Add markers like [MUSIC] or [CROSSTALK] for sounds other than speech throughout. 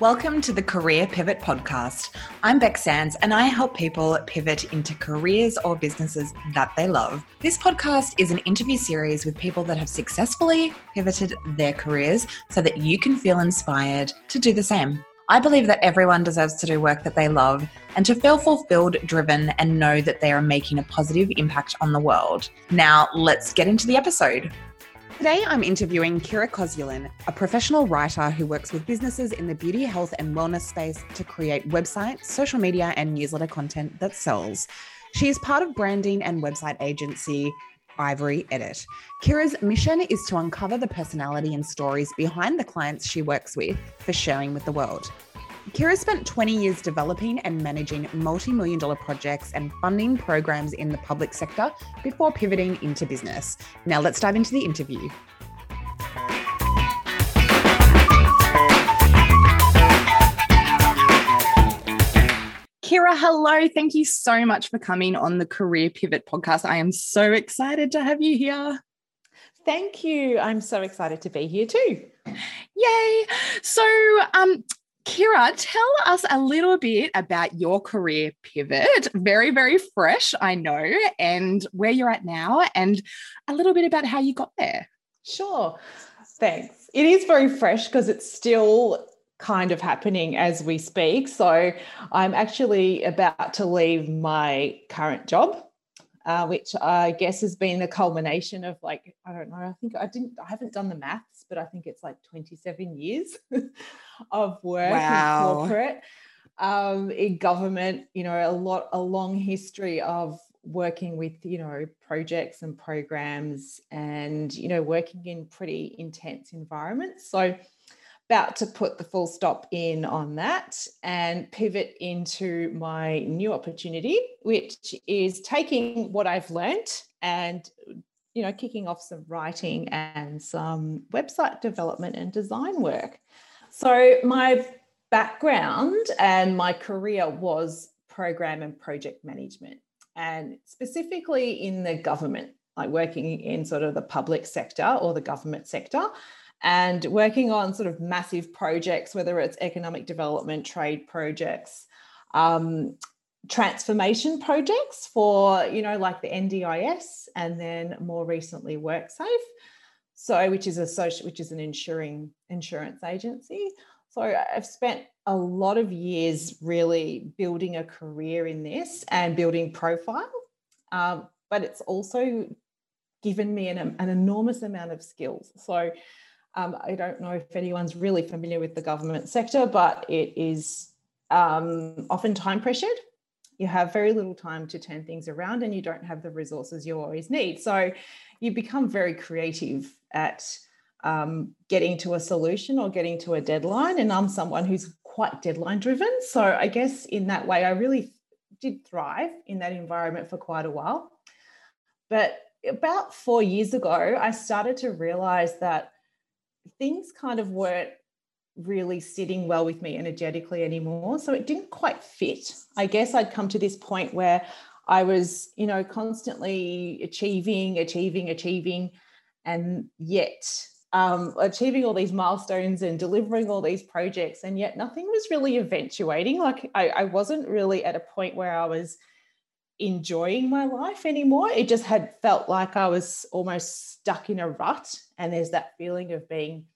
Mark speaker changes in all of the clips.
Speaker 1: Welcome to the Career Pivot Podcast. I'm Beck Sands and I help people pivot into careers or businesses that they love. This podcast is an interview series with people that have successfully pivoted their careers so that you can feel inspired to do the same. I believe that everyone deserves to do work that they love and to feel fulfilled, driven, and know that they are making a positive impact on the world. Now, let's get into the episode. Today, I'm interviewing Kira Kozyulin, a professional writer who works with businesses in the beauty, health, and wellness space to create websites, social media, and newsletter content that sells. She is part of branding and website agency Ivory Edit. Kira's mission is to uncover the personality and stories behind the clients she works with for sharing with the world. Kira spent 20 years developing and managing multi million dollar projects and funding programs in the public sector before pivoting into business. Now, let's dive into the interview. Kira, hello. Thank you so much for coming on the Career Pivot podcast. I am so excited to have you here.
Speaker 2: Thank you. I'm so excited to be here too.
Speaker 1: Yay. So, um, Kira, tell us a little bit about your career pivot. Very, very fresh, I know, and where you're at now, and a little bit about how you got there.
Speaker 2: Sure. Thanks. It is very fresh because it's still kind of happening as we speak. So I'm actually about to leave my current job uh, which I guess has been the culmination of like, I don't know, I think I didn't, I haven't done the maths, but I think it's like 27 years [LAUGHS] of work wow. in corporate, um, in government, you know, a lot, a long history of working with, you know, projects and programs and, you know, working in pretty intense environments. So, about to put the full stop in on that and pivot into my new opportunity, which is taking what I've learned and you know kicking off some writing and some website development and design work. So my background and my career was program and project management and specifically in the government like working in sort of the public sector or the government sector and working on sort of massive projects, whether it's economic development, trade projects, um, transformation projects for, you know, like the NDIS and then more recently WorkSafe. So, which is a social, which is an insuring insurance agency. So I've spent a lot of years really building a career in this and building profile. Um, but it's also given me an, an enormous amount of skills. So um, I don't know if anyone's really familiar with the government sector, but it is um, often time pressured. You have very little time to turn things around and you don't have the resources you always need. So you become very creative at um, getting to a solution or getting to a deadline. And I'm someone who's quite deadline driven. So I guess in that way, I really did thrive in that environment for quite a while. But about four years ago, I started to realize that things kind of weren't really sitting well with me energetically anymore. So it didn't quite fit. I guess I'd come to this point where I was, you know, constantly achieving, achieving, achieving, and yet um, achieving all these milestones and delivering all these projects, and yet nothing was really eventuating. Like I, I wasn't really at a point where I was enjoying my life anymore. It just had felt like I was almost stuck in a rut. And there's that feeling of being,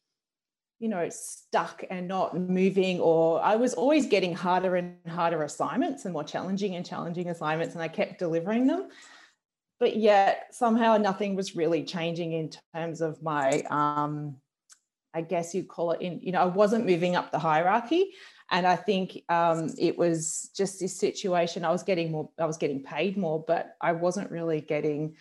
Speaker 2: you know, stuck and not moving. Or I was always getting harder and harder assignments and more challenging and challenging assignments. And I kept delivering them. But yet somehow nothing was really changing in terms of my, um, I guess you'd call it in, you know, I wasn't moving up the hierarchy. And I think um, it was just this situation. I was getting more, I was getting paid more, but I wasn't really getting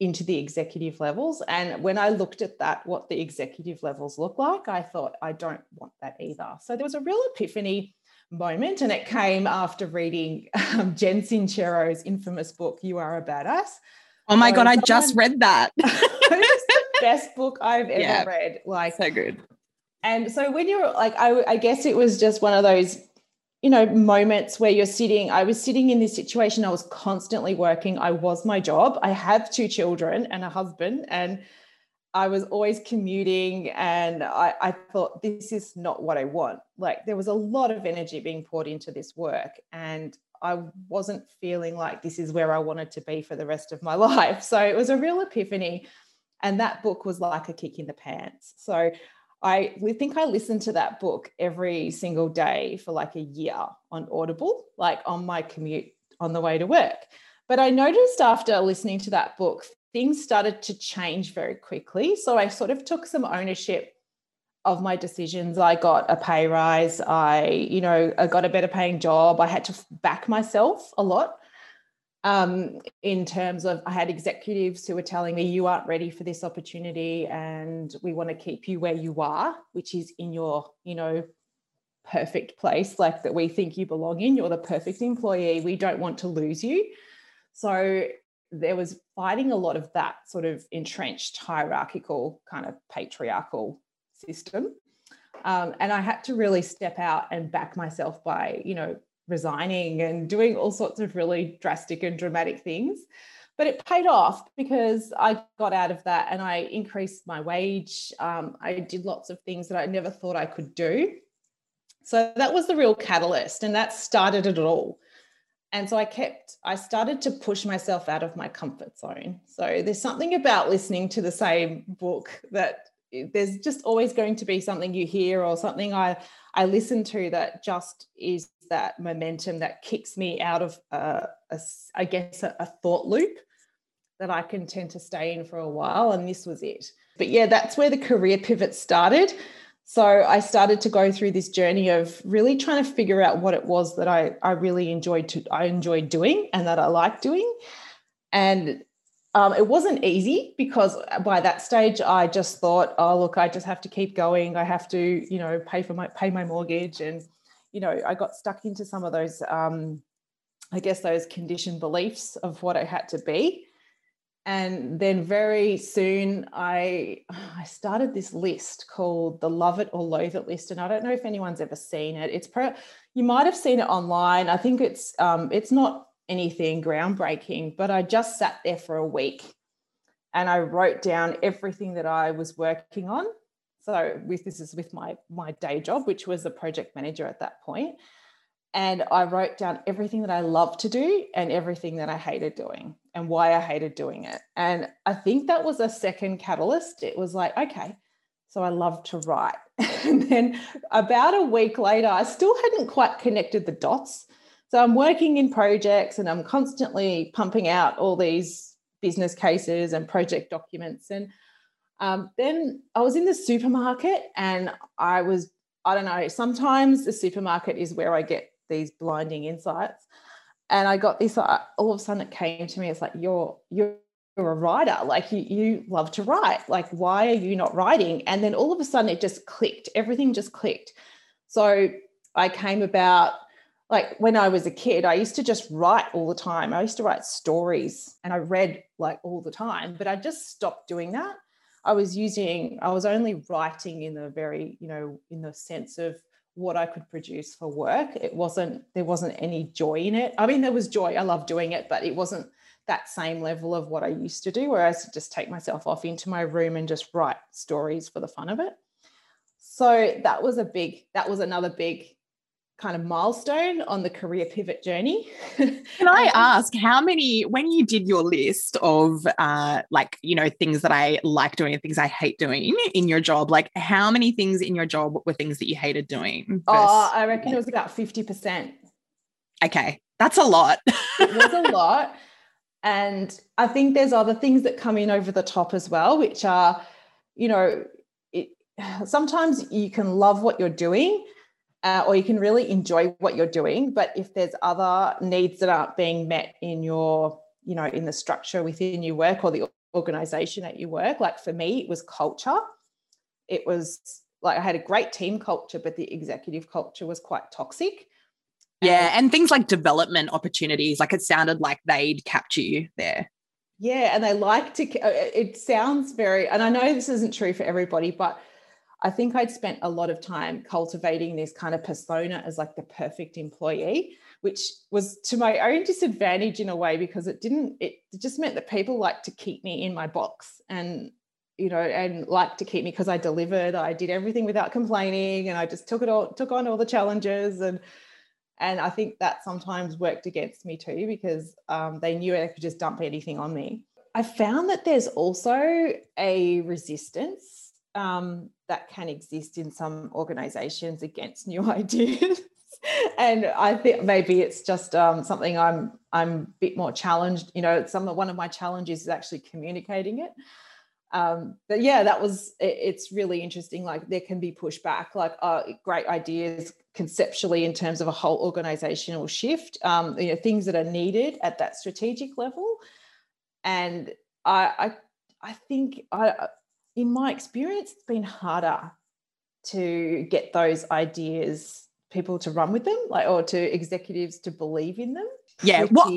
Speaker 2: into the executive levels. And when I looked at that, what the executive levels look like, I thought, I don't want that either. So there was a real epiphany moment. And it came after reading um, Jen Sincero's infamous book, You Are a Badass.
Speaker 1: Oh my so God, I just read that. [LAUGHS]
Speaker 2: it's the best book I've ever yeah, read. Like,
Speaker 1: so good.
Speaker 2: And so when you're like, I, I guess it was just one of those, you know, moments where you're sitting. I was sitting in this situation. I was constantly working. I was my job. I have two children and a husband, and I was always commuting and I, I, thought this is not what I want. Like there was a lot of energy being poured into this work and I wasn't feeling like this is where I wanted to be for the rest of my [LAUGHS] life. So it was a real epiphany. And that book was like a kick in the pants. So I think I listened to that book every single day for like a year on Audible, like on my commute on the way to work. But I noticed after listening to that book, things started to change very quickly. So I sort of took some ownership of my decisions. I got a pay rise. I, you know, I got a better paying job. I had to back myself a lot um, in terms of I had executives who were telling me you aren't ready for this opportunity and we want to keep you where you are, which is in your, you know, perfect place, like that we think you belong in. You're the perfect employee. We don't want to lose you. So there was fighting a lot of that sort of entrenched hierarchical kind of patriarchal system. Um, and I had to really step out and back myself by, you know, resigning and doing all sorts of really drastic and dramatic things. But it paid off because I got out of that and I increased my wage. Um, I did lots of things that I never thought I could do. So that was the real catalyst, and that started it all. And so I kept, I started to push myself out of my comfort zone. So there's something about listening to the same book that there's just always going to be something you hear or something I, I listen to that just is that momentum that kicks me out of, uh, a, a, I guess, a, a thought loop that I can tend to stay in for a while. And this was it. But yeah, that's where the career pivot started. So I started to go through this journey of really trying to figure out what it was that I, I really enjoyed to I enjoyed doing and that I liked doing. And um, it wasn't easy because by that stage I just thought, oh look, I just have to keep going. I have to, you know, pay for my pay my mortgage, and you know, I got stuck into some of those, um, I guess, those conditioned beliefs of what I had to be and then very soon I I started this list called the Love It or Loathe It list, and I don't know if anyone's ever seen it. It's pro, you might have seen it online. I think it's um, it's not anything groundbreaking, but I just sat there for a week and I wrote down everything that I was working on. So with this is with my my day job, which was a project manager at that point. And I wrote down everything that I loved to do and everything that I hated doing and why I hated doing it. And I think that was a second catalyst. It was like, okay, so I love to write. [LAUGHS] and then about a week later, I still hadn't quite connected the dots. So I'm working in projects and I'm constantly pumping out all these business cases and project documents. And um, then I was in the supermarket and I was, I don't know, sometimes the supermarket is where I get these blinding insights. And I got this, uh, all of a sudden it came to me, it's like, you're, you're, you're a writer, like you, you love to write. Like, why are you not writing? And then all of a sudden it just clicked, everything just clicked. So I came about like when I was a kid, I used to just write all the time. I used to write stories and I read like all the time, but I just stopped doing that. I was using, I was only writing in the very, you know, in the sense of what I could produce for work. It wasn't, there wasn't any joy in it. I mean, there was joy. I love doing it, but it wasn't that same level of what I used to do, where I used to just take myself off into my room and just write stories for the fun of it. So that was a big, that was another big kind of milestone on the career pivot journey.
Speaker 1: Can [LAUGHS] I um, ask how many, when you did your list of uh, like, you know, things that I like doing and things I hate doing in your job, like how many things in your job were things that you hated doing?
Speaker 2: Versus- oh, I reckon it was about 50%.
Speaker 1: Okay. That's a lot.
Speaker 2: it was a [LAUGHS] lot. And I think there's other things that come in over the top as well, which are, you know, it, [SIGHS] sometimes you can love what you're doing, uh, or you can really enjoy what you're doing. But if there's other needs that aren't being met in your, you know, in the structure within your work or the organization at your work, like for me, it was culture. It was like I had a great team culture, but the executive culture was quite toxic.
Speaker 1: Yeah, and, things like development opportunities, like it sounded like they'd capture you there.
Speaker 2: Yeah, and they like to. Uh, it sounds very, and I know this isn't true for everybody, but I think I'd spent a lot of time cultivating this kind of persona as like the perfect employee, which was to my own disadvantage in a way because it didn't, it just meant that people like to keep me in my box. And you know, and liked to keep me because I delivered. I did everything without complaining, and I just took it all, took on all the challenges, and and I think that sometimes worked against me too because um, they knew they could just dump anything on me. I found that there's also a resistance um, that can exist in some organizations against new [LAUGHS] ideas. and I think maybe it's just um, something I'm I'm a bit more challenged. You know, some one of my challenges is actually communicating it. Um, but yeah, that was it, it's really interesting. Like there can be pushback, like uh, great ideas conceptually in terms of a whole organizational shift. Um, you know, things that are needed at that strategic level, and I I, I think I in my experience, it's been harder to get those ideas people to run with them, like or to executives to believe in them.
Speaker 1: Yeah, what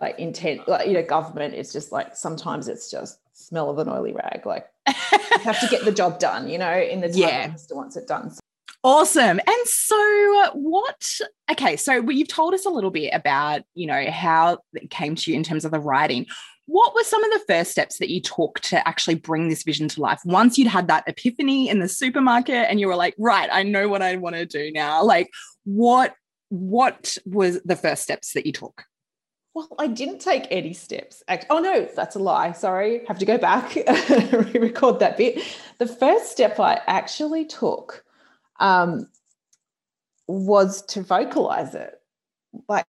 Speaker 2: like intent, like you know, government is just like sometimes it's just smell of an oily rag. Like you have to get the job done, you know, in the time yeah. minister wants it done.
Speaker 1: Awesome. And so, uh, what? Okay, so you've told us a little bit about, you know, how it came to you in terms of the writing. What were some of the first steps that you took to actually bring this vision to life? Once you'd had that epiphany in the supermarket and you were like, right, I know what I want to do now. Like, what what was the first steps that you took?
Speaker 2: Well, I didn't take any steps. Oh no, that's a lie. Sorry, have to go back [LAUGHS] re-record that bit. The first step I actually took um, was to vocalize it, like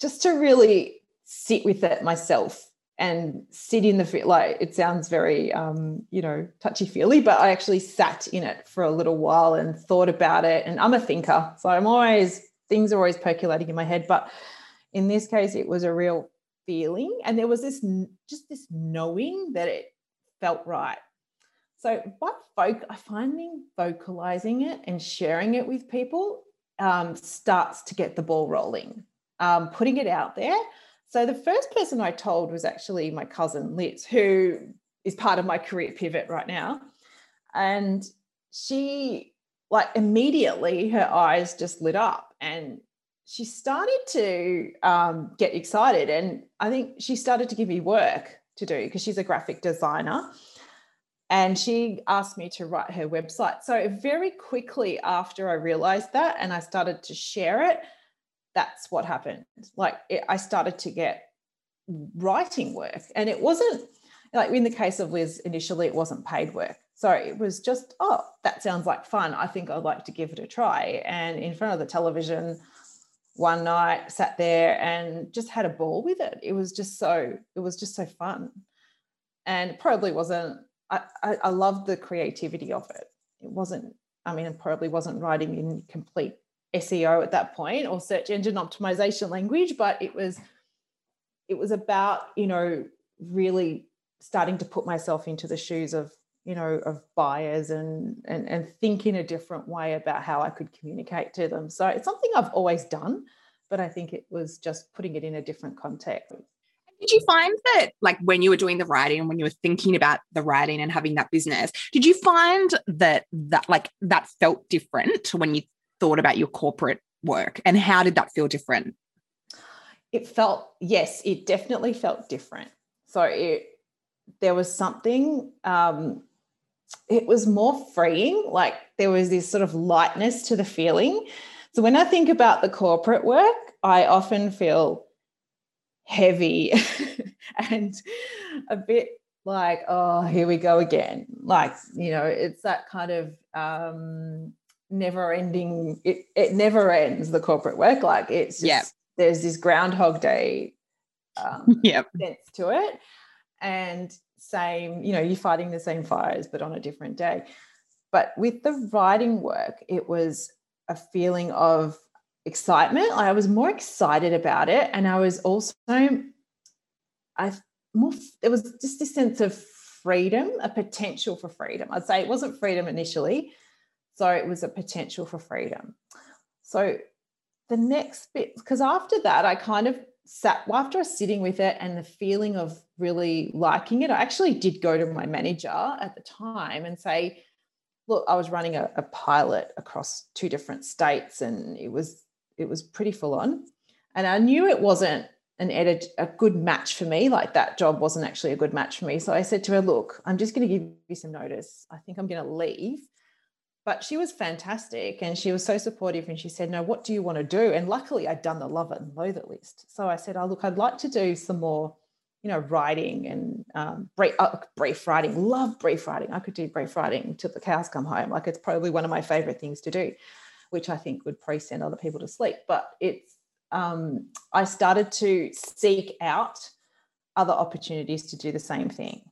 Speaker 2: just to really sit with it myself and sit in the like it sounds very um, you know touchy feely but i actually sat in it for a little while and thought about it and i'm a thinker so i'm always things are always percolating in my head but in this case it was a real feeling and there was this just this knowing that it felt right. So by folk finding vocalizing it and sharing it with people um, starts to get the ball rolling. Um, putting it out there so the first person I told was actually my cousin Liz, who is part of my career pivot right now. And she, like, immediately her eyes just lit up and she started to um, get excited. And I think she started to give me work to do because she's a graphic designer. And she asked me to write her website. So, very quickly after I realized that and I started to share it, that's what happened. Like it, I started to get writing work, and it wasn't like in the case of Liz initially, it wasn't paid work. So it was just, oh, that sounds like fun. I think I'd like to give it a try. And in front of the television one night, sat there and just had a ball with it. It was just so, it was just so fun. And probably wasn't, I, I, I loved the creativity of it. It wasn't, I mean, it probably wasn't writing in complete SEO at that point or search engine optimization language, but it was it was about, you know, really starting to put myself into the shoes of, you know, of buyers and and and think in a different way about how I could communicate to them. So it's something I've always done, but I think it was just putting it in a different context.
Speaker 1: Did you find that, like, when you were doing the writing and when you were thinking about the writing and having that business, did you find that that like that felt different when you thought about your corporate work and how did that feel different?
Speaker 2: It felt, yes, it definitely felt different. So it, there was something, um, it was more freeing. Like there was this sort of lightness to the feeling. So when I think about the corporate work, I often feel heavy [LAUGHS] and a bit like, oh, here we go again. Like, you know, it's that kind of um, never ending it, it never ends the corporate work. Like it's just, there's this groundhog day um, [LAUGHS]
Speaker 1: yep.
Speaker 2: sense to it. And same you know you're fighting the same fires but on a different day. But with the writing work it was a feeling of excitement. I was more excited about it. And i was also i more there was just this sense of freedom a potential for freedom. I'd say it wasn't freedom initially so it was a potential for freedom. So the next bit, because after that, I kind of sat, well, after I was sitting with it and the feeling of really liking it, I actually did go to my manager at the time and say, look, I was running a, a pilot across two different states and it was it was pretty full on. And I knew it wasn't an edit a good match for me. Like that job wasn't actually a good match for me. So I said to her, look, I'm just going to give you some notice. I think I'm going to leave. But she was fantastic and she was so supportive. And she said, No, what do you want to do? And luckily, I'd done the love it and loathe it list. So I said, Oh, look, I'd like to do some more, you know, writing and um, brief, uh, brief writing. Love brief writing. I could do brief writing till the cows come home. Like it's probably one of my favorite things to do, which I think would pre send other people to sleep. But it's, um, I started to seek out other opportunities to do the same thing.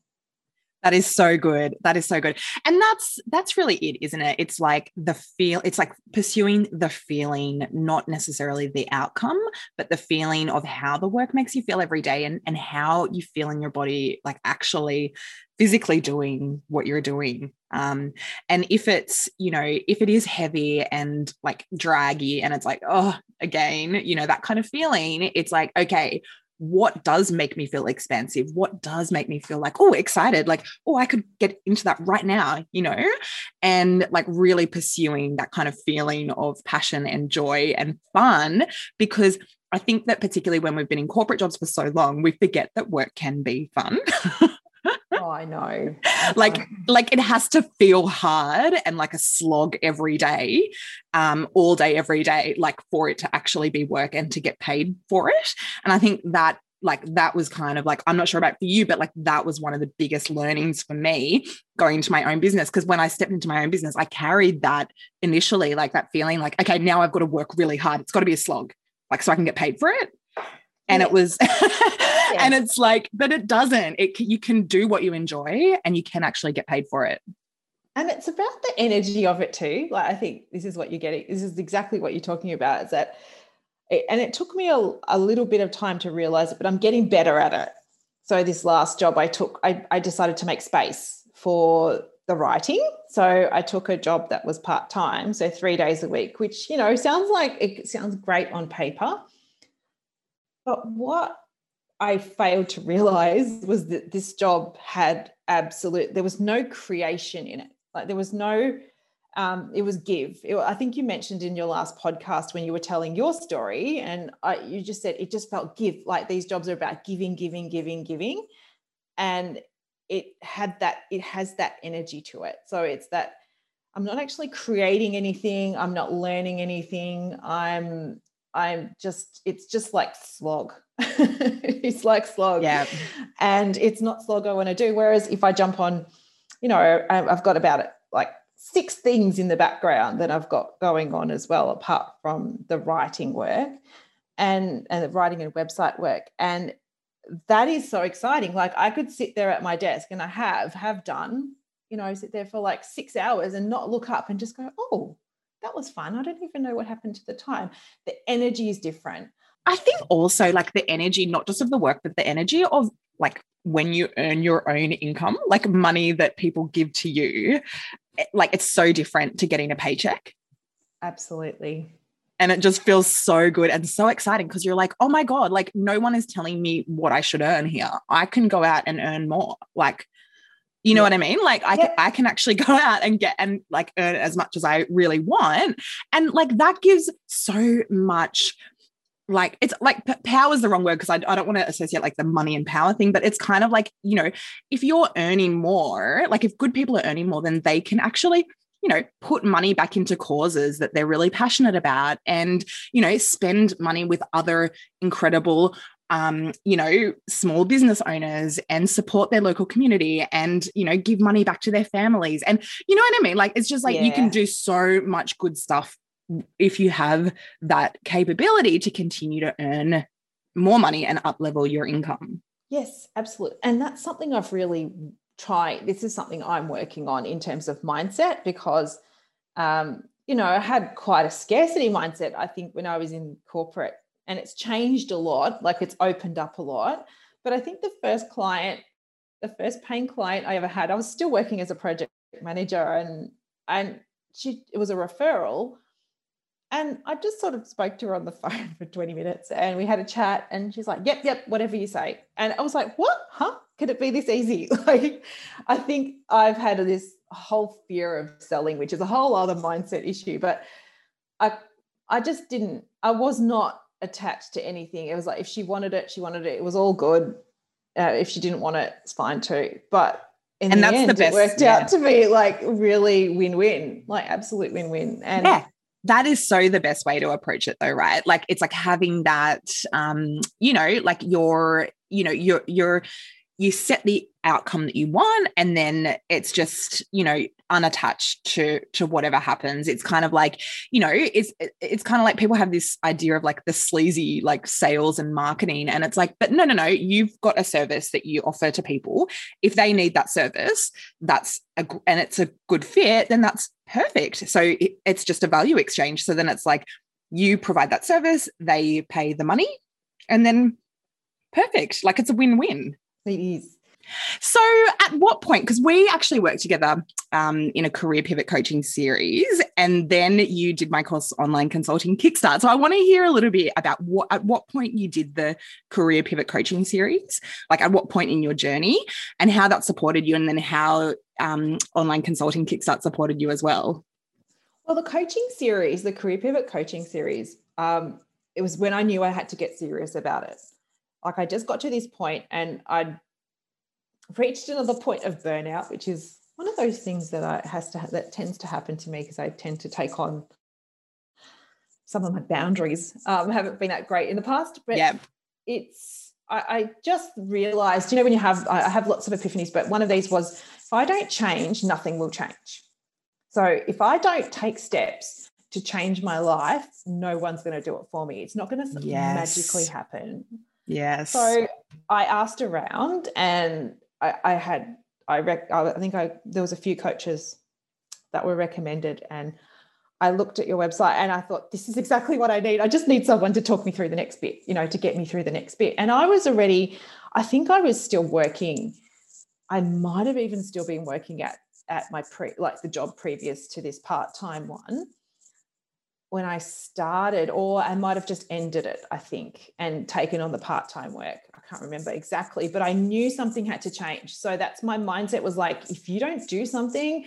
Speaker 1: That is so good. That is so good. And that's that's really it, isn't it? It's like the feel it's like pursuing the feeling, not necessarily the outcome, but the feeling of how the work makes you feel every day and and how you feel in your body like actually physically doing what you're doing. Um and if it's, you know, if it is heavy and like draggy and it's like, oh, again, you know, that kind of feeling, it's like, okay, what does make me feel expansive? What does make me feel like oh excited like oh i could get into that right now you know? And like really pursuing that kind of feeling of passion and joy and fun because i think that particularly when we've been in corporate jobs for so long we forget that work can be fun [LAUGHS]
Speaker 2: oh i know. [LAUGHS]
Speaker 1: Like like it has to feel hard and like a slog every day um all day every day like for it to actually be work and to get paid for it. And i think that like that was kind of like i'm not sure about for you but like that was one of the biggest learnings for me going into my own business. Because when i stepped into my own business i carried that initially like that feeling like okay now i've got to work really hard. It's got to be a slog like so i can get paid for it [LAUGHS] and yeah. it was yeah. and it's like but it doesn't. It you can do what you enjoy and you can actually get paid for it.
Speaker 2: And it's about the energy of it too. Like i think this is what you're getting this is exactly what you're talking about is that it, and it took me a, a little bit of time to realize it but i'm getting better at it. So this last job i took I, I decided to make space for the writing. So i took a job that was part-time so three days a week which you know sounds like it sounds great on paper but what I failed to realize was that this job had absolute, there was no creation in it. Like there was no, um, it was give. It, I think you mentioned in your last podcast when you were telling your story, and I, you just said it just felt give. Like these jobs are about giving, giving, giving, giving. And it had that, it has that energy to it. So it's that I'm not actually creating anything, I'm not learning anything, I'm I'm just, it's just like slog. [LAUGHS] it's like slog.
Speaker 1: Yeah.
Speaker 2: And it's not slog I want to do. Whereas if I jump on, you know, I've got about it like six things in the background that I've got going on as well, apart from the writing work and and the writing and website work. And that is so exciting. Like I could sit there at my desk and I have have done, you know, sit there for like six hours and not look up and just go, oh, that was fun. I don't even know what happened to the time. The energy is different.
Speaker 1: I think also like the energy, not just of the work, but the energy of like when you earn your own income, like money that people give to you, eh, like it's so different to getting a paycheck.
Speaker 2: Absolutely.
Speaker 1: And it just feels so good and so exciting because you're like, oh my God, like no one is telling me what I should earn here. I can go out and earn more. Like you know what I mean? Like I, yeah. can, I can actually [LAUGHS] go out and get and like earn as much as I really want. And like that gives so much like it's like power is the wrong word because I, I don't want to associate like the money and power thing, but it's kind of like, you know, if you're earning more, like if good people are earning more, then they can actually you know put money back into causes that they're really passionate about and you know spend money with other incredible um, you know, small business owners and support their local community and, you know, give money back to their families. And you know what I mean? Like, it's just like yeah. you can do so much good stuff if you have that capability to continue to earn more money and up level your income.
Speaker 2: Yes, absolutely. And that's something I've really tried. This is something I'm working on in terms of mindset because, um, you know, I had quite a scarcity mindset, I think, when I was in corporate and it's changed a lot like it's opened up a lot. But i think the first client the first paying client i ever had i was still working as a project manager and and she it was a referral. And i just sort of spoke to her on the [LAUGHS] phone for 20 minutes and we had a chat and she's like yep yep whatever you say. And i was like what? Huh? Could it be this easy? [LAUGHS] Like i think i've had this whole fear of selling which is a whole other mindset issue but i i just didn't i was not attached to anything. It was like if she wanted it, she wanted it. It was all good. Uh, if she didn't want it, it's fine too. But in and the that's end, the best, it worked yeah. out to be like really win-win, like absolute win-win. And
Speaker 1: yeah that is so the best way to approach it though right like it's like having that um you know like your you know you're you're you set the outcome that you want and then it's just you know unattached to to whatever happens. It's kind of like you know it's it's kind of like people have this idea of like the sleazy like sales and marketing and it's like but no no no you've got a service that you offer to people. If they need that service that's a and it's a good fit then that's perfect. So it, it's just a value exchange. So then it's like you provide that service they pay the money and then perfect. Like it's a win-win
Speaker 2: is
Speaker 1: so, at what point? Because we actually worked together um, in a career pivot coaching series, and then you did my course online consulting kickstart. So, I want to hear a little bit about what at what point you did the career pivot coaching series, like at what point in your journey, and how that supported you, and then how um, online consulting kickstart supported you as well.
Speaker 2: Well, the coaching series, the career pivot coaching series, um, it was when I knew I had to get serious about it. Like I just got to this point, and I'd reached another point of burnout, which is one of those things that I has to that tends to happen to me because I tend to take on some of my boundaries. Um, haven't been that great in the past, but yeah. it's I, I just realized, you know, when you have I have lots of epiphanies, but one of these was if I don't change, nothing will change. So if I don't take steps to change my life, no one's going to do it for me. It's not going to yes. magically happen.
Speaker 1: Yes.
Speaker 2: So I asked around and I, I had I rec- I think I there was a few coaches that were recommended and I looked at your website and I thought this is exactly what I need. I just need someone to talk me through the next bit, you know, to get me through the next bit. And I was already I think I was still working I might have even still been working at at my pre like the job previous to this part-time one when I started, or I might have just ended it, I think, and taken on the part time work. I can't remember exactly, but I knew something had to change. So that's my mindset was like, if you don't do something,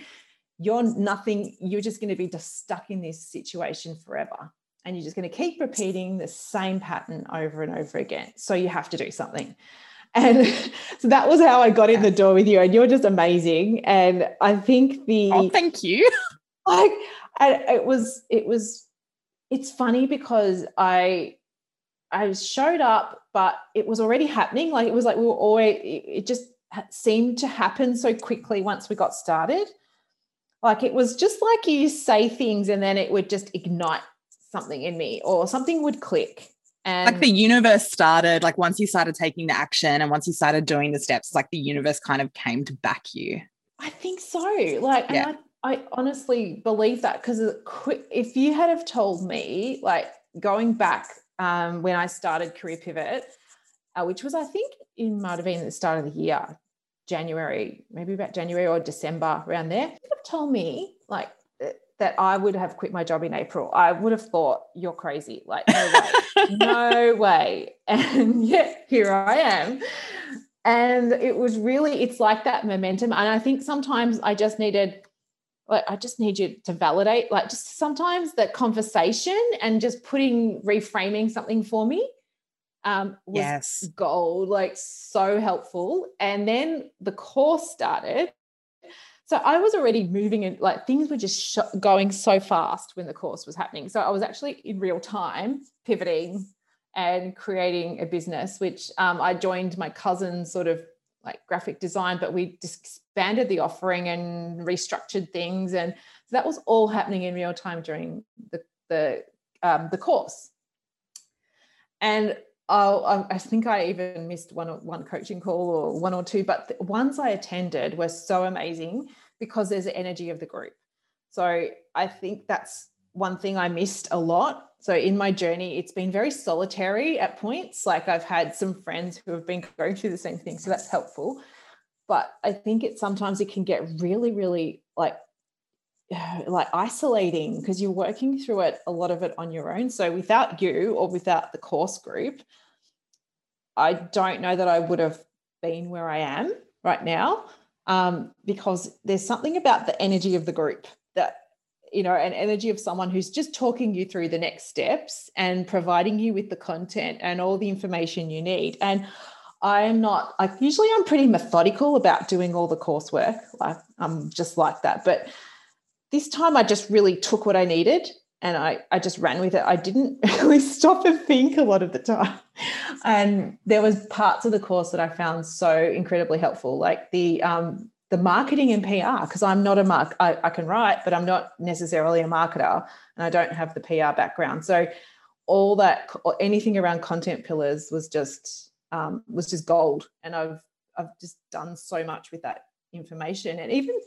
Speaker 2: you're nothing, you're just going to be just stuck in this situation forever. And you're just going to keep repeating the same pattern over and over again. So you have to do something. And [LAUGHS] so that was how I got in the door with you. And you're just amazing. And I think the
Speaker 1: oh, thank you. [LAUGHS]
Speaker 2: Like it was, it was it's funny because I I showed up, but it was already happening. Like it was like we were always it just seemed to happen so quickly once we got started. Like it was just like you say things and then it would just ignite something in me or something would click. And
Speaker 1: like the universe started, like once you started taking the action and once you started doing the steps, like the universe kind of came to back you.
Speaker 2: I think so. Like, yeah. I honestly believe that because if you had have told me, like going back um, when I started Career Pivot, uh, which was I think in might have been the start of the year, January, maybe about January or December around there, you have told me like that I would have quit my job in April, I would have thought you're crazy. Like no way, [LAUGHS] no way. And [LAUGHS] yet here I am. And it was really, it's like that momentum. And I think sometimes I just needed like I just need you to validate, like just sometimes the conversation and just putting reframing something for me um, was yes. gold, like so helpful. And then the course started. So I was already moving and like things were just sh- going so fast when the course was happening. So I was actually in real time pivoting and creating a business, which um, I joined my cousin's sort of like graphic design, but we just expanded the offering and restructured things. And so that was all happening in real time during the, the, um, the course. And I'll, I think I even missed one one coaching call or one or two, but the ones I attended were so amazing because there's the energy of the group. So I think that's one thing I missed a lot. So in my journey, it's been very solitary at points. Like I've had some friends who have been going through the same thing, so that's helpful. But I think it sometimes it can get really, really like [SIGHS] like isolating because you're working through it a lot of it on your own. So without you or without the course group, I don't know that I would have been where I am right now um, because there's something about the energy of the group you know an energy of someone who's just talking you through the next steps and providing you with the content and all the information you need and i'm not like usually i'm pretty methodical about doing all the coursework like i'm just like that but this time i just really took what i needed and I, I just ran with it. I didn't [LAUGHS] really stop and think a lot of the time. And there was parts of the course that I found so incredibly helpful, like the um, the marketing and PR, because I'm not a mark, I, I can write, but I'm not necessarily a marketer and I don't have the PR background. So all that or anything around content pillars was just um, was just gold. And I've I've just done so much with that information. And even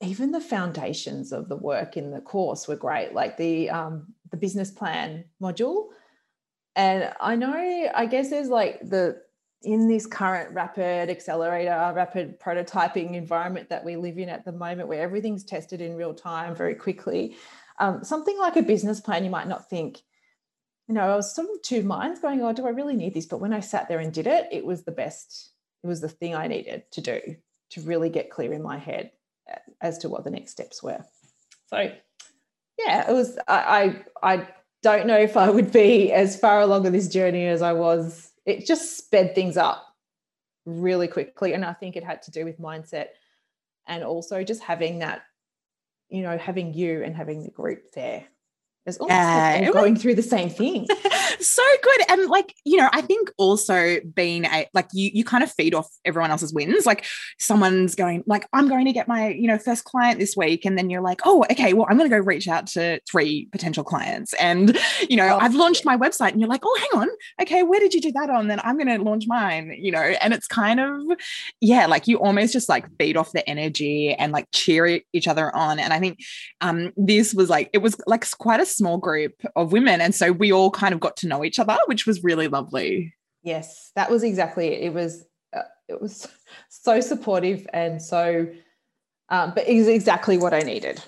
Speaker 2: even the foundations of the work in the course were great, like the um, the business plan module. And I know, I guess there's like the in this current rapid accelerator, rapid prototyping environment that we live in at the moment, where everything's tested in real time very quickly, um, something like a business plan, you might not think, you know, I was sort of two minds going, oh, do I really need this? But when I sat there and did it, it was the best, it was the thing I needed to do to really get clear in my head as to what the next steps were. So, yeah, it was, I, I, I don't know if I would be as far along in this journey as I was it just sped things up really quickly. And I think it had to do with mindset and also just having that, you know, having you and having the group there it's almost yeah, like going through the same thing. [LAUGHS]
Speaker 1: so good. And like, you know, I think also being a like you you kind of feed off everyone else's wins. Like someone's going, like, I'm going to get my, you know, first client this week. And then you're like, oh, okay, well, I'm gonna go reach out to three potential clients. And, you know, oh, I've launched my website and you're like, oh, hang on, okay, where did you do that on? Then I'm gonna launch mine, you know, and it's kind of, yeah, like you almost just like feed off the energy and like cheer each other on. And I think um this was like, it was like quite a small group of women. And so we all kind of got to know each other, which was really lovely.
Speaker 2: Yes, that was exactly it. It was, uh, it was [LAUGHS] so supportive and so, um, but it was exactly what I needed.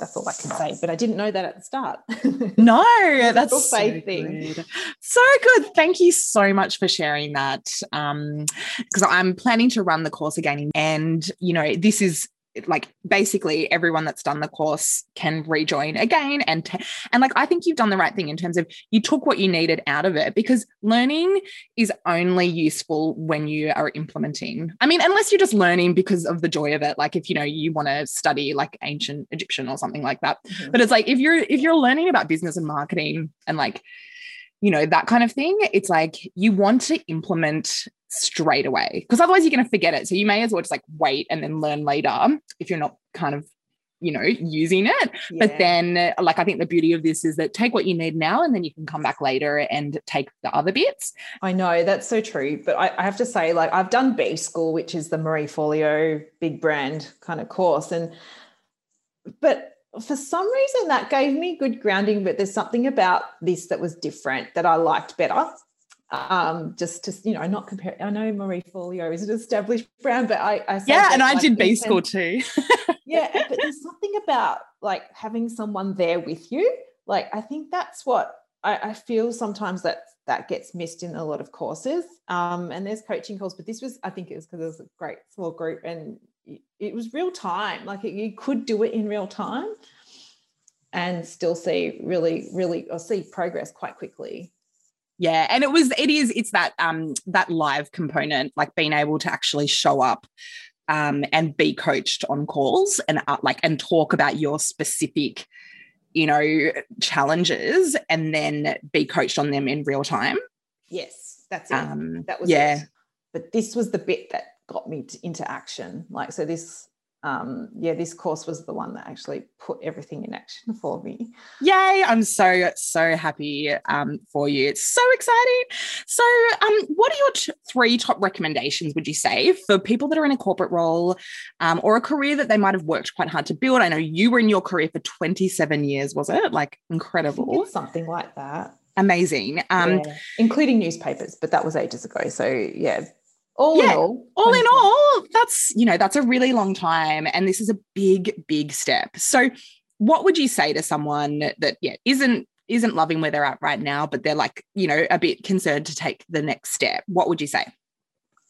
Speaker 2: That's all I can say. But I didn't know that at the start. [LAUGHS]
Speaker 1: no, that's so faith thing. Good. So good. Thank you so much for sharing that. Um, because I'm planning to run the course again. And, you know, this is like basically everyone that's done the course can rejoin again and t- and like I think you've done the right thing in terms of you took what you needed out of it because learning is only useful when you are implementing. I mean unless you're just learning because of the joy of it like if you know you want to study like ancient Egyptian or something like that. Mm-hmm. But it's like if you're if you're learning about business and marketing and like you know that kind of thing it's like you want to implement straight away because otherwise you're going to forget it. So you may as well just like wait and then learn later if you're not kind of you know using it yeah. but then like i think the beauty of this is that take what you need now and then you can come back later and take the other bits
Speaker 2: i know that's so true but I, I, have to say like i've done b school which is the marie forleo big brand kind of course and but for some reason that gave me good grounding but there's something about this that was different that i liked better um, just to you know not compare. I know Marie Forleo is an established brand, but I, I
Speaker 1: yeah, and I like did B school too.
Speaker 2: yeah, [LAUGHS] but there's something about like having someone there with you. Like I think that's what I, I feel sometimes that that gets missed in a lot of courses. Um, and there's coaching calls, but this was I think it was because it was a great small group and it was real time. Like it, you could do it in real time and still see really really or see progress quite quickly
Speaker 1: yeah and it was it is it's that um that live component like being able to actually show up um and be coached on calls and uh, like and talk about your specific you know challenges and then be coached on them in real time.
Speaker 2: Yes that's it. Um, that was yeah. it. but this was the bit that got me to, into action. Like so this um, yeah, this course was the one that actually put everything in action [LAUGHS] for me.
Speaker 1: Yay! I'm so so happy um, for you. It's so exciting. So, um, what are your t- three top recommendations? Would you say for people that are in a corporate role um, or a career that they might have worked quite hard to build? I know you were in your career for 27 years, was it? Like incredible,
Speaker 2: something like that.
Speaker 1: Amazing, um,
Speaker 2: yeah. including newspapers, but that was ages ago. So yeah, all
Speaker 1: yeah,
Speaker 2: in all,
Speaker 1: all in all, that's you know that's a really long time, and this is a big, big step. So, what would you say to someone that yeah isn't isn't loving where they're at right now, but they're like you know a bit concerned to take the next step? What would you say?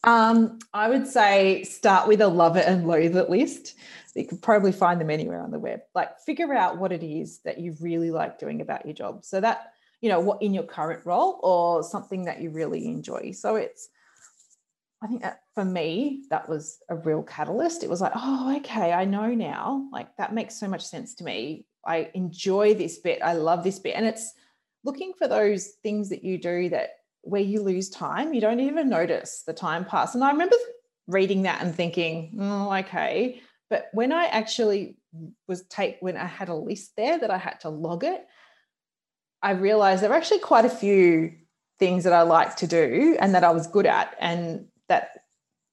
Speaker 2: Um, I would say start with a love it and loathe it list. You can probably find them anywhere on the web. Like figure out what it is that you really like doing about your job. So that, you know, what in your current role or something that you really enjoy. So it's, I think that for me, that was a real catalyst. It was like, oh, okay, I know now. Like that makes so much sense to me. I enjoy this bit. I love this bit. And it's looking for those things that you do that where you lose time, you don't even notice the time pass. And I remember reading that and thinking, oh, okay. But when I actually was take when I had a list there that I had to log it, I realized there were actually quite a few things that I like to do and that I was good at and that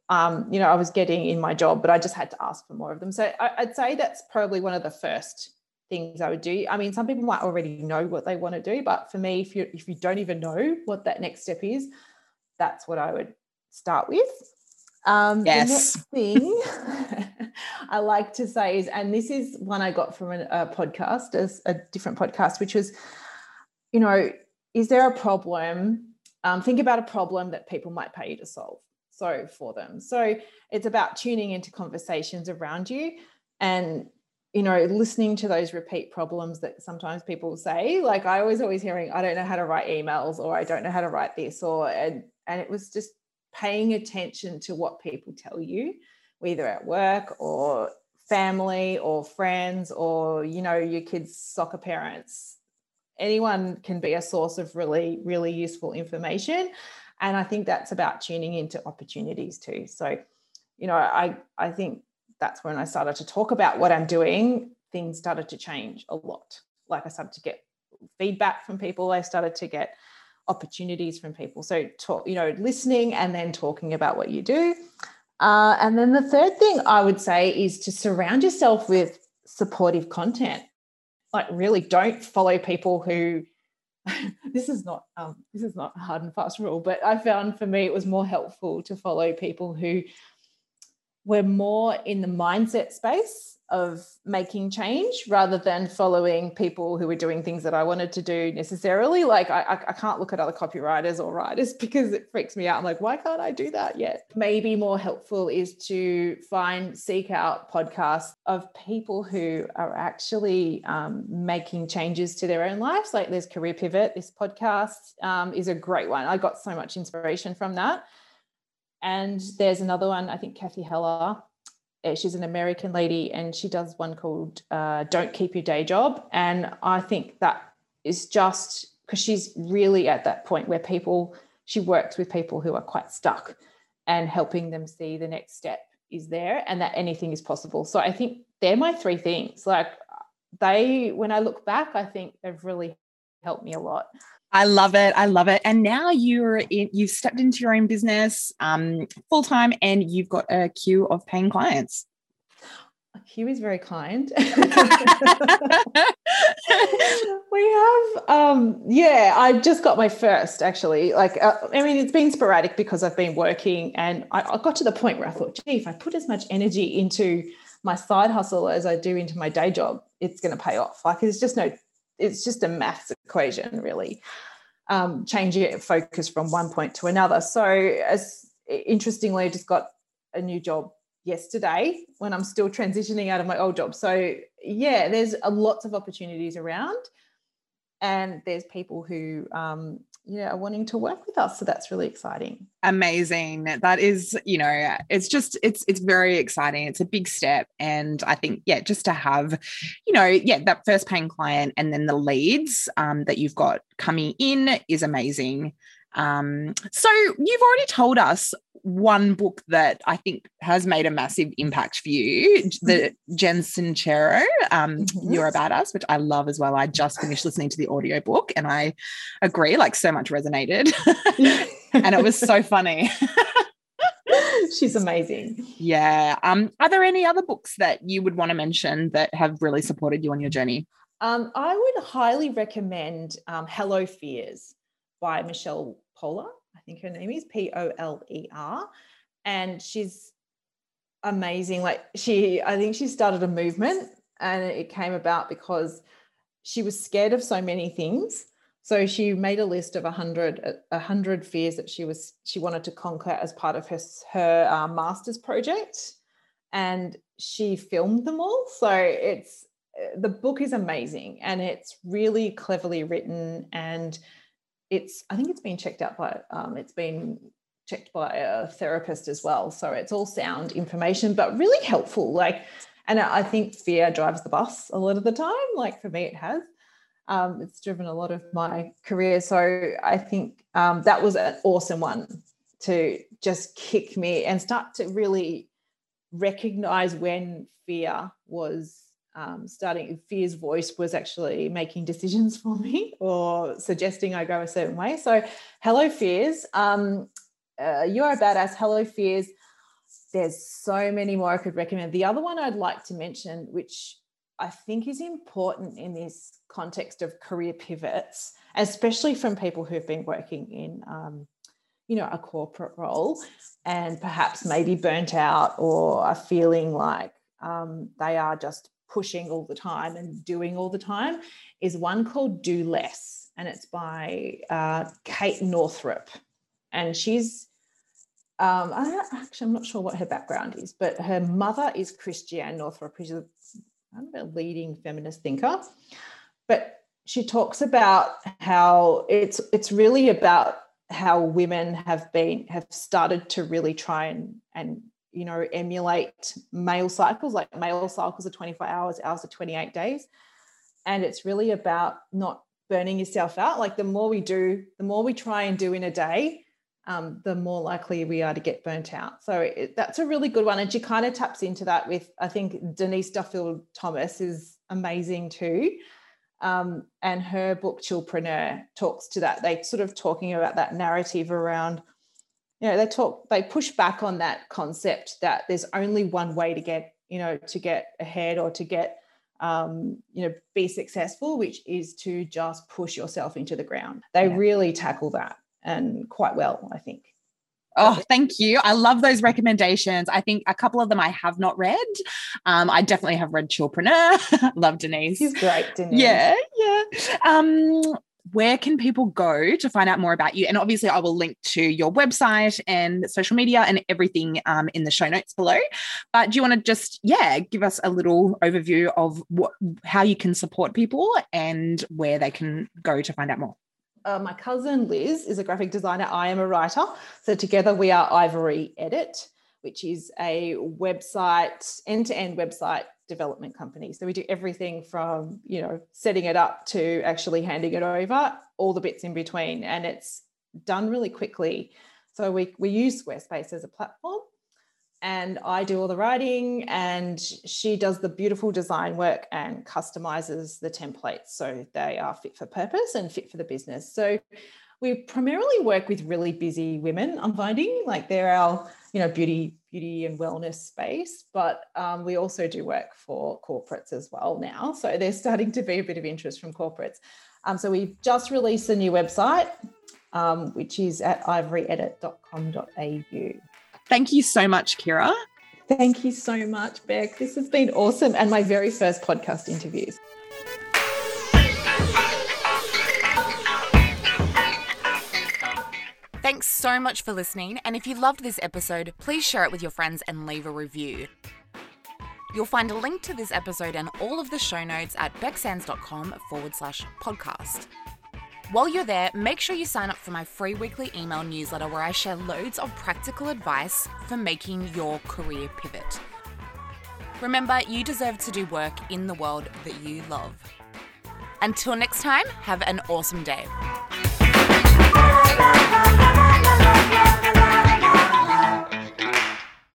Speaker 2: um, you know I was getting in my job, but I just had to ask for more of them. So I, I'd say that's probably one of the first things I would do. I mean, some people might already know what they want to do, but for me, if you if you don't even know what that next step is, that's what I would start with. Um,
Speaker 1: yes.
Speaker 2: The next thing [LAUGHS] I like to say is, and this is one I got from a, a podcast, as a different podcast, which was, you know, is there a problem? Um, think about a problem that people might pay you to solve. So for them, so it's about tuning into conversations around you and you know, listening to those repeat problems that sometimes people say, like I was always hearing, I don't know how to write emails or I don't know how to write this or and and it was just paying attention to what people tell you, either at work or family or friends or you know your kids soccer parents. Anyone can be a source of really really useful information and i think that's about tuning into opportunities too so you know i i think that's when I started to talk about what I'm doing, things started to change a lot. Like I started to get feedback from people, I started to get opportunities from people. So, talk, you know, listening and then talking about what you do. Uh, and then the third thing I would say is to surround yourself with supportive content. Like, really, don't follow people who. [LAUGHS] this is not um, this is not a hard and fast rule, but I found for me it was more helpful to follow people who we're more in the mindset space of making change rather than following people who are doing things that I wanted to do necessarily. Like I, I can't look at other copywriters or writers [LAUGHS] because it freaks me out. I'm like, why can't I do that yet? Maybe more helpful is to find, seek out podcasts of people who are actually um, making changes to their own lives. Like there's Career Pivot. This podcast um, is a great one. I got so much inspiration from that. And there's another one, I think Cathy Heller. Eh, she's an American lady and she does one called uh, Don't Keep Your Day Job. And I think that is just because she's really at that point where people, she works with people who are quite stuck and helping them see the next step is there and that anything is possible. So I think they're my three things. Like they, when I look back, I think they've really helped me a lot.
Speaker 1: I love it. I love it. And now you're in, you've stepped into your own business um, full time and you've got a queue of paying clients.
Speaker 2: Hugh is very kind. [LAUGHS] [LAUGHS] we have, um, yeah, I just got my first actually. Like, uh, I mean, it's been sporadic because I've been working and I, I got to the point where I thought, gee, if I put as much energy into my side hustle as I do into my day job, it's going to pay off. Like, there's just no it's just a maths equation, really. Um, changing focus from one point to another. So, as interestingly, I just got a new job yesterday when I'm still transitioning out of my old job. So, yeah, there's a lots of opportunities around, and there's people who um, are wanting to work with us. So that's really exciting.
Speaker 1: Amazing. That is you know it's just it's it's very exciting. It's a big step. And i think yeah just to have you know yeah that first paying client and then the leads um, that you've got coming in is amazing um, so you've already told us one book that I think has made a massive impact for you, the Jen Sincero, um, mm-hmm. You're a Badass, which I love as well. I just finished listening to the audiobook and I agree, like so much resonated. [LAUGHS] and it was so funny. [LAUGHS]
Speaker 2: She's amazing.
Speaker 1: Yeah. Um, are there any other books that you would want to mention that have really supported you on your journey?
Speaker 2: Um, I would highly recommend um, Hello Fears by Michelle Poler. I think her name is P O L E R. And she's amazing. Like she, I think she started a movement and it came about because she was scared of so many things. So she made a list of a 100, a 100 fears that she was she wanted to conquer as part of her, her uh, master's project. And she filmed them all. So it's the book is amazing and it's really cleverly written and it's I think it's been checked out by um, it's been checked by a therapist as well. So it's all sound information, but really helpful. Like, and I think fear drives the bus a lot of the time. Like for me, it has. Um, it's driven a lot of my career. So I think um, that was an awesome one to just kick me and start to really recognize when fear was um, starting, fear's voice was actually making decisions for me [LAUGHS] or suggesting I go a certain way. So, hello, fears. Um, uh, you are a badass. Hello, fears. There's so many more I could recommend. The other one I'd like to mention, which I think is important in this context of career pivots, especially from people who've been working in, um, you know, a corporate role and perhaps maybe burnt out or are feeling like um, they are just pushing all the time and doing all the time, is one called Do Less, and it's by uh, Kate Northrup, and she's um, I actually, I'm not sure what her background is, but her mother is Christiane Northrup, who's a a leading feminist thinker, but she talks about how it's it's really about how women have been have started to really try and and you know emulate male cycles like male cycles are 24 hours ours are 28 days and it's really about not burning yourself out like the more we do the more we try and do in a day um, the more likely we are to get burnt out. So it, that's a really good one. And she kind of taps into that with, I think Denise Duffield Thomas is amazing too. Um, and her book, Chillpreneur, talks to that. They sort of talking about that narrative around, you know, they talk, they push back on that concept that there's only one way to get, you know, to get ahead or to get, um, you know, be successful, which is to just push yourself into the ground. They yeah. really tackle that and quite well, I think.
Speaker 1: Oh, thank you. I love those recommendations. I think a couple of them I have not read. Um, I definitely have read Chillpreneur. [LAUGHS] love Denise.
Speaker 2: She's great, Denise.
Speaker 1: Yeah, yeah. Um, where can people go to find out more about you? And obviously, I will link to your website and social media and everything um, in the show notes below. But do you want to just, yeah, give us a little overview of what, how you can support people and where they can go to find out more?
Speaker 2: uh, my cousin Liz is a graphic designer. I am a writer. So together we are Ivory Edit, which is a website, end to end website development company. So we do everything from, you know, setting it up to actually handing it over, all the bits in between. And it's done really quickly. So we, we use Squarespace as a platform and I do all the writing, and she does the beautiful design work and customizes the templates so they are fit for purpose and fit for the business. So we primarily work with really busy women. I'm finding like they're our you know beauty beauty and wellness space, but um, we also do work for corporates as well now. So there's starting to be a bit of interest from corporates. Um, so we've just released a new website, um, which is at ivoryedit.com.au.
Speaker 1: Thank you so much, Kira.
Speaker 2: Thank you so much, Beck. This has been awesome and my very first podcast interviews.
Speaker 1: Thanks so much for listening. And if you loved this episode, please share it with your friends and leave a review. You'll find a link to this episode and all of the show notes at becksands.com forward slash podcast. While you're there, make sure you sign up for my free weekly email newsletter where I share loads of practical advice for making your career pivot. Remember, you deserve to do work in the world that you love. Until next time, have an awesome day.